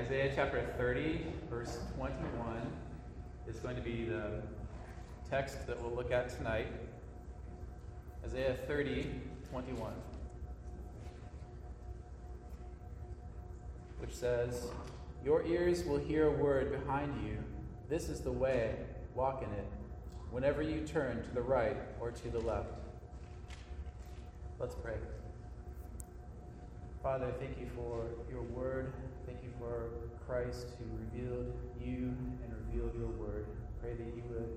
Isaiah chapter 30, verse 21 is going to be the text that we'll look at tonight. Isaiah 30, 21. Which says, Your ears will hear a word behind you. This is the way, walk in it, whenever you turn to the right or to the left. Let's pray. Father, thank you for your word. Thank you for Christ who revealed you and revealed your word. Pray that you would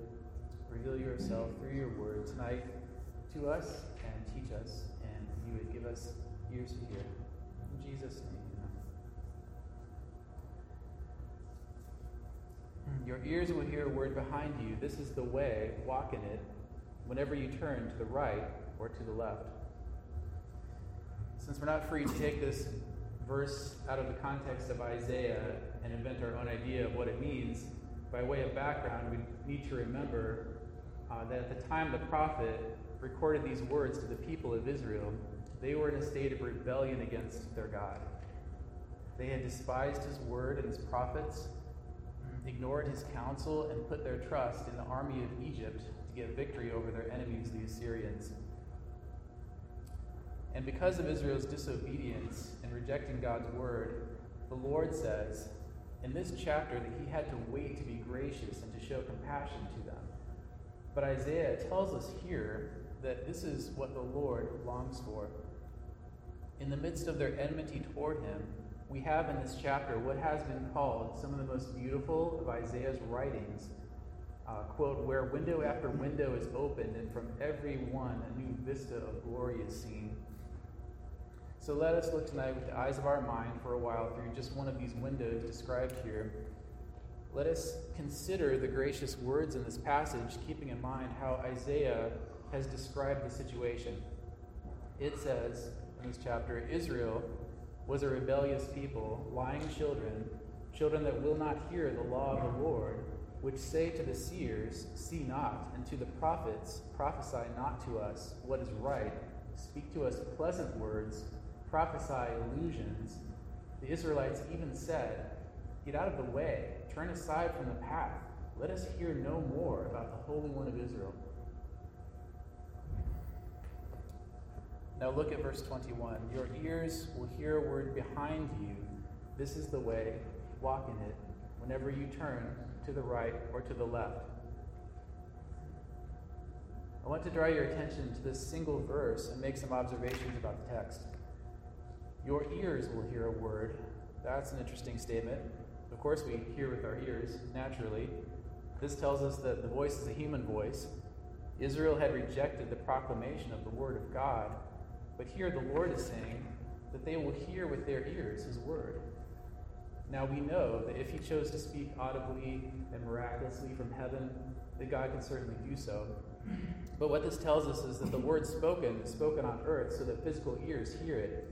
reveal yourself through your word tonight to us and teach us, and you would give us ears to hear. In Jesus' name, amen. Your ears will hear a word behind you. This is the way, walk in it, whenever you turn to the right or to the left. Since we're not free to take this verse out of the context of Isaiah and invent our own idea of what it means, by way of background, we need to remember uh, that at the time the prophet recorded these words to the people of Israel, they were in a state of rebellion against their God. They had despised his word and his prophets, ignored his counsel, and put their trust in the army of Egypt to get victory over their enemies, the Assyrians. And because of Israel's disobedience and rejecting God's word, the Lord says in this chapter that he had to wait to be gracious and to show compassion to them. But Isaiah tells us here that this is what the Lord longs for. In the midst of their enmity toward him, we have in this chapter what has been called some of the most beautiful of Isaiah's writings. Uh, quote, where window after window is opened, and from every one a new vista of glory is seen. So let us look tonight with the eyes of our mind for a while through just one of these windows described here. Let us consider the gracious words in this passage, keeping in mind how Isaiah has described the situation. It says in this chapter Israel was a rebellious people, lying children, children that will not hear the law of the Lord, which say to the seers, See not, and to the prophets, Prophesy not to us what is right, speak to us pleasant words prophesy illusions, the Israelites even said, Get out of the way, turn aside from the path, let us hear no more about the Holy One of Israel. Now look at verse 21. Your ears will hear a word behind you. This is the way, walk in it, whenever you turn to the right or to the left. I want to draw your attention to this single verse and make some observations about the text. Your ears will hear a word. That's an interesting statement. Of course, we hear with our ears, naturally. This tells us that the voice is a human voice. Israel had rejected the proclamation of the Word of God, but here the Lord is saying that they will hear with their ears His Word. Now we know that if He chose to speak audibly and miraculously from heaven, that God can certainly do so. But what this tells us is that the word spoken is spoken on earth so that physical ears hear it.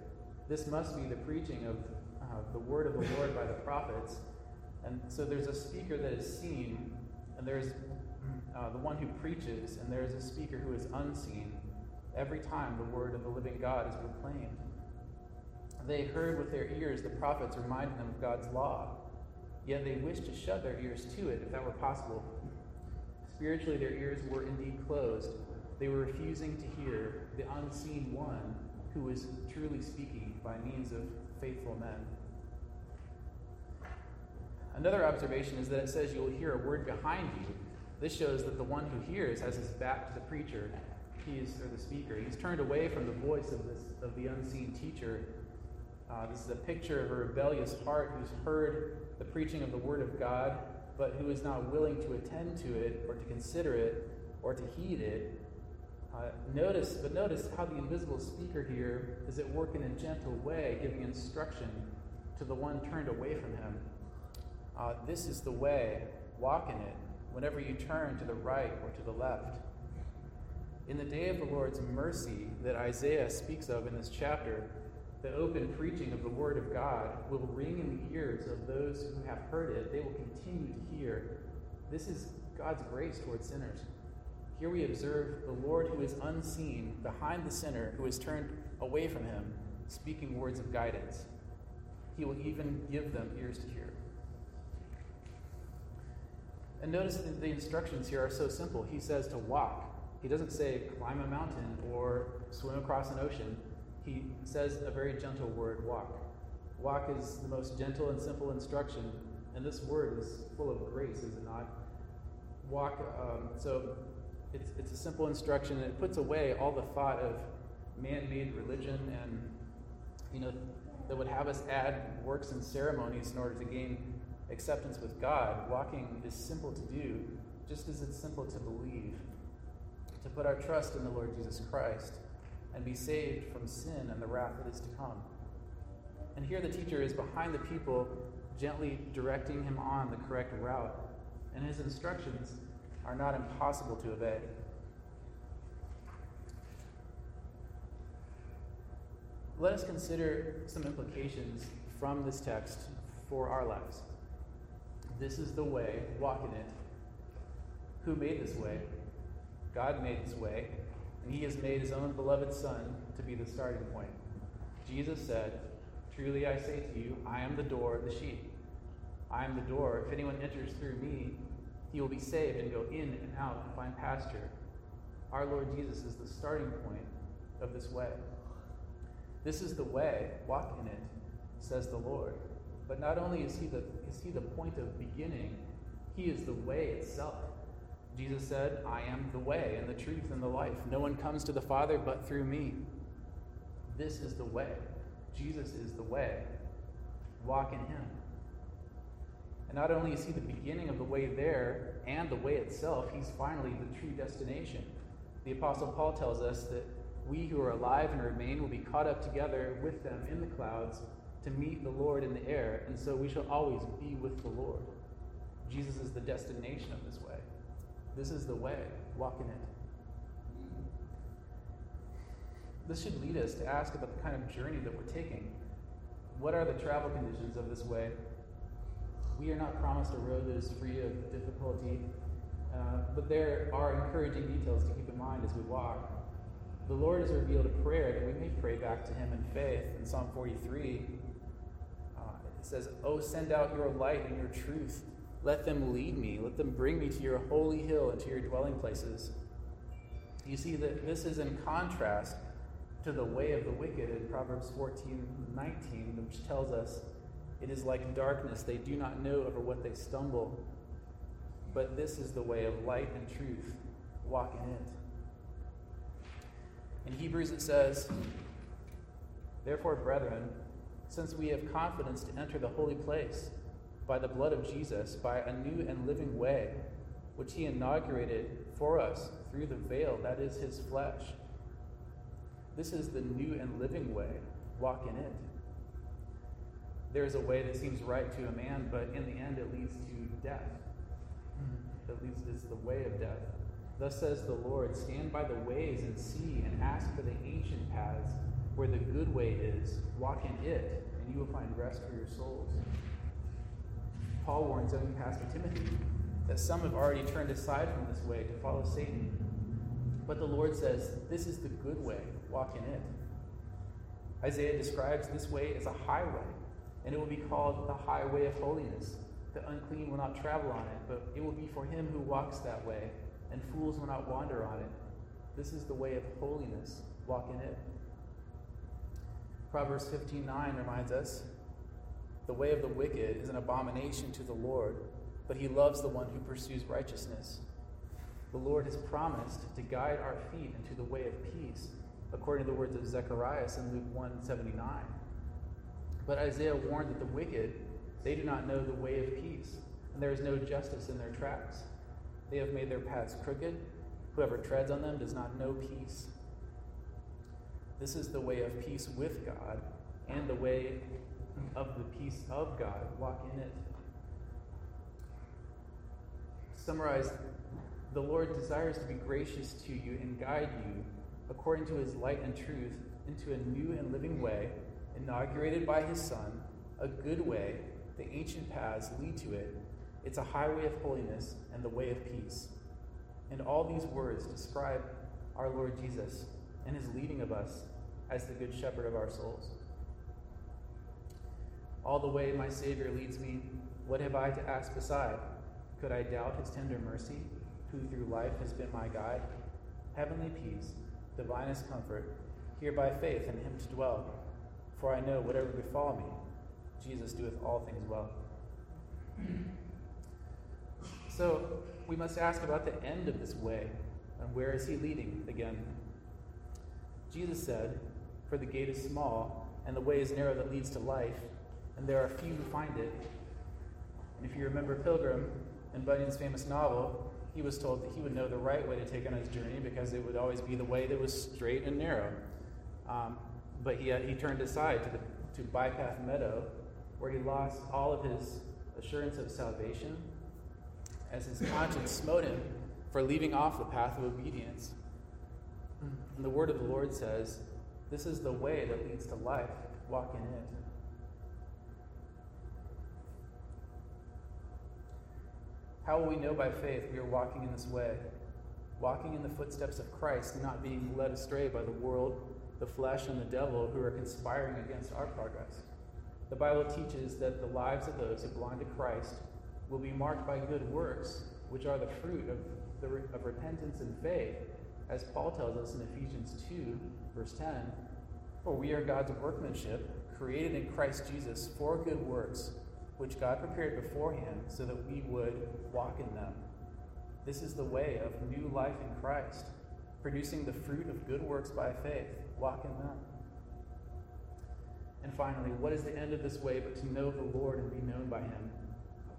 This must be the preaching of uh, the word of the Lord by the prophets. And so there's a speaker that is seen, and there's uh, the one who preaches, and there's a speaker who is unseen every time the word of the living God is proclaimed. They heard with their ears the prophets reminding them of God's law, yet they wished to shut their ears to it if that were possible. Spiritually, their ears were indeed closed. They were refusing to hear the unseen one who is truly speaking by means of faithful men. Another observation is that it says you will hear a word behind you. This shows that the one who hears has his back to the preacher, he is or the speaker. He's turned away from the voice of this of the unseen teacher. Uh, this is a picture of a rebellious heart who's heard the preaching of the word of God, but who is not willing to attend to it or to consider it or to heed it uh, notice, but notice how the invisible speaker here is at work in a gentle way, giving instruction to the one turned away from him. Uh, this is the way, walk in it, whenever you turn to the right or to the left. In the day of the Lord's mercy that Isaiah speaks of in this chapter, the open preaching of the Word of God will ring in the ears of those who have heard it. They will continue to hear. This is God's grace towards sinners. Here we observe the Lord who is unseen behind the sinner who is turned away from him, speaking words of guidance. He will even give them ears to hear. And notice that the instructions here are so simple. He says to walk. He doesn't say climb a mountain or swim across an ocean. He says a very gentle word, walk. Walk is the most gentle and simple instruction, and this word is full of grace, is it not? Walk, um, so it's, it's a simple instruction, and it puts away all the thought of man made religion and, you know, that would have us add works and ceremonies in order to gain acceptance with God. Walking is simple to do, just as it's simple to believe, to put our trust in the Lord Jesus Christ and be saved from sin and the wrath that is to come. And here the teacher is behind the people, gently directing him on the correct route. And his instructions are not impossible to obey. Let us consider some implications from this text for our lives. This is the way, walk in it. Who made this way? God made this way, and he has made his own beloved Son to be the starting point. Jesus said, Truly I say to you, I am the door of the sheep. I am the door. If anyone enters through me, he will be saved and go in and out and find pasture. Our Lord Jesus is the starting point of this way. This is the way, walk in it, says the Lord. But not only is he the, is he the point of beginning, he is the way itself. Jesus said, I am the way and the truth and the life. No one comes to the Father but through me. This is the way. Jesus is the way. Walk in him. And not only is he the beginning of the way there and the way itself, he's finally the true destination. The Apostle Paul tells us that we who are alive and remain will be caught up together with them in the clouds to meet the Lord in the air, and so we shall always be with the Lord. Jesus is the destination of this way. This is the way. Walk in it. This should lead us to ask about the kind of journey that we're taking. What are the travel conditions of this way? We are not promised a road that is free of difficulty, uh, but there are encouraging details to keep in mind as we walk. The Lord has revealed a prayer that we may pray back to Him in faith. In Psalm 43, uh, it says, Oh, send out your light and your truth. Let them lead me. Let them bring me to your holy hill and to your dwelling places. You see that this is in contrast to the way of the wicked in Proverbs 14 19, which tells us, It is like darkness, they do not know over what they stumble. But this is the way of light and truth. Walk in it. In Hebrews it says, Therefore, brethren, since we have confidence to enter the holy place by the blood of Jesus, by a new and living way, which he inaugurated for us through the veil, that is his flesh. This is the new and living way. Walk in it. There is a way that seems right to a man, but in the end it leads to death. Hmm. That leads is the way of death. Thus says the Lord Stand by the ways and see, and ask for the ancient paths where the good way is. Walk in it, and you will find rest for your souls. Paul warns young Pastor Timothy that some have already turned aside from this way to follow Satan. But the Lord says, This is the good way, walk in it. Isaiah describes this way as a highway, and it will be called the highway of holiness. The unclean will not travel on it, but it will be for him who walks that way and fools will not wander on it. This is the way of holiness. Walk in it. Proverbs 15:9 reminds us, "The way of the wicked is an abomination to the Lord, but he loves the one who pursues righteousness." The Lord has promised to guide our feet into the way of peace, according to the words of Zechariah in Luke 1:79. But Isaiah warned that the wicked, they do not know the way of peace, and there is no justice in their tracks. They have made their paths crooked. Whoever treads on them does not know peace. This is the way of peace with God and the way of the peace of God. Walk in it. Summarize the Lord desires to be gracious to you and guide you according to his light and truth into a new and living way, inaugurated by his Son, a good way. The ancient paths lead to it it's a highway of holiness and the way of peace. And all these words describe our Lord Jesus and his leading of us as the good shepherd of our souls. All the way my Savior leads me, what have I to ask beside? Could I doubt his tender mercy, who through life has been my guide? Heavenly peace, divinest comfort, here by faith in him to dwell. For I know whatever befall me, Jesus doeth all things well. So we must ask about the end of this way, and where is he leading again? Jesus said, For the gate is small, and the way is narrow that leads to life, and there are few who find it. And if you remember Pilgrim in Bunyan's famous novel, he was told that he would know the right way to take on his journey because it would always be the way that was straight and narrow. Um, but he, uh, he turned aside to, the, to Bypath Meadow, where he lost all of his assurance of salvation as his conscience smote him for leaving off the path of obedience. And the word of the Lord says, This is the way that leads to life. Walk in it. How will we know by faith we are walking in this way? Walking in the footsteps of Christ, not being led astray by the world, the flesh, and the devil who are conspiring against our progress. The Bible teaches that the lives of those who belong to Christ will be marked by good works, which are the fruit of, the, of repentance and faith, as Paul tells us in Ephesians 2, verse 10. For we are God's workmanship, created in Christ Jesus for good works, which God prepared beforehand so that we would walk in them. This is the way of new life in Christ, producing the fruit of good works by faith. Walk in them. And finally, what is the end of this way but to know the Lord and be known by him?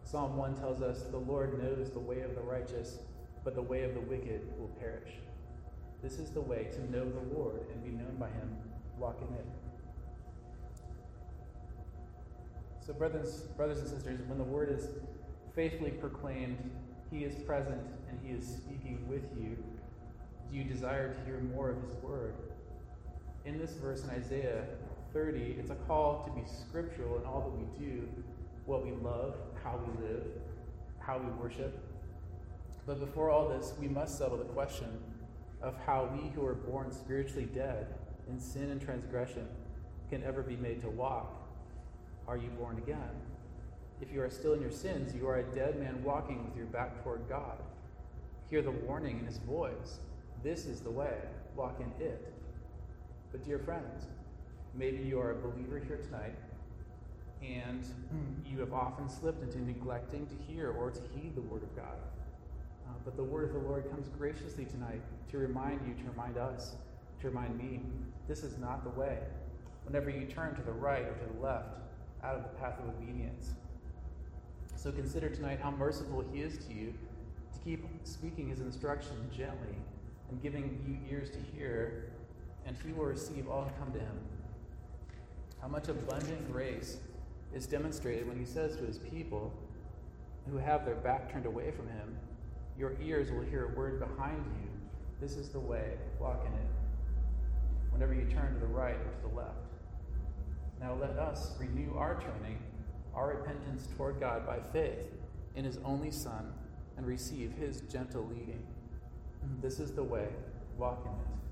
Psalm 1 tells us, The Lord knows the way of the righteous, but the way of the wicked will perish. This is the way to know the Lord and be known by him. Walk in it. So, brothers, brothers and sisters, when the word is faithfully proclaimed, he is present and he is speaking with you. Do you desire to hear more of his word? In this verse in Isaiah 30, it's a call to be scriptural in all that we do, what we love, how we live, how we worship. But before all this, we must settle the question of how we who are born spiritually dead in sin and transgression can ever be made to walk. Are you born again? If you are still in your sins, you are a dead man walking with your back toward God. Hear the warning in his voice. This is the way, walk in it. But, dear friends, maybe you are a believer here tonight and you have often slipped into neglecting to hear or to heed the Word of God. Uh, but the Word of the Lord comes graciously tonight to remind you, to remind us, to remind me this is not the way. Whenever you turn to the right or to the left, out of the path of obedience. So consider tonight how merciful He is to you to keep speaking His instruction gently and giving you ears to hear, and He will receive all who come to Him. How much abundant grace is demonstrated when he says to his people who have their back turned away from him, Your ears will hear a word behind you. This is the way, walk in it. Whenever you turn to the right or to the left. Now let us renew our turning, our repentance toward God by faith in his only Son and receive his gentle leading. This is the way, walk in it.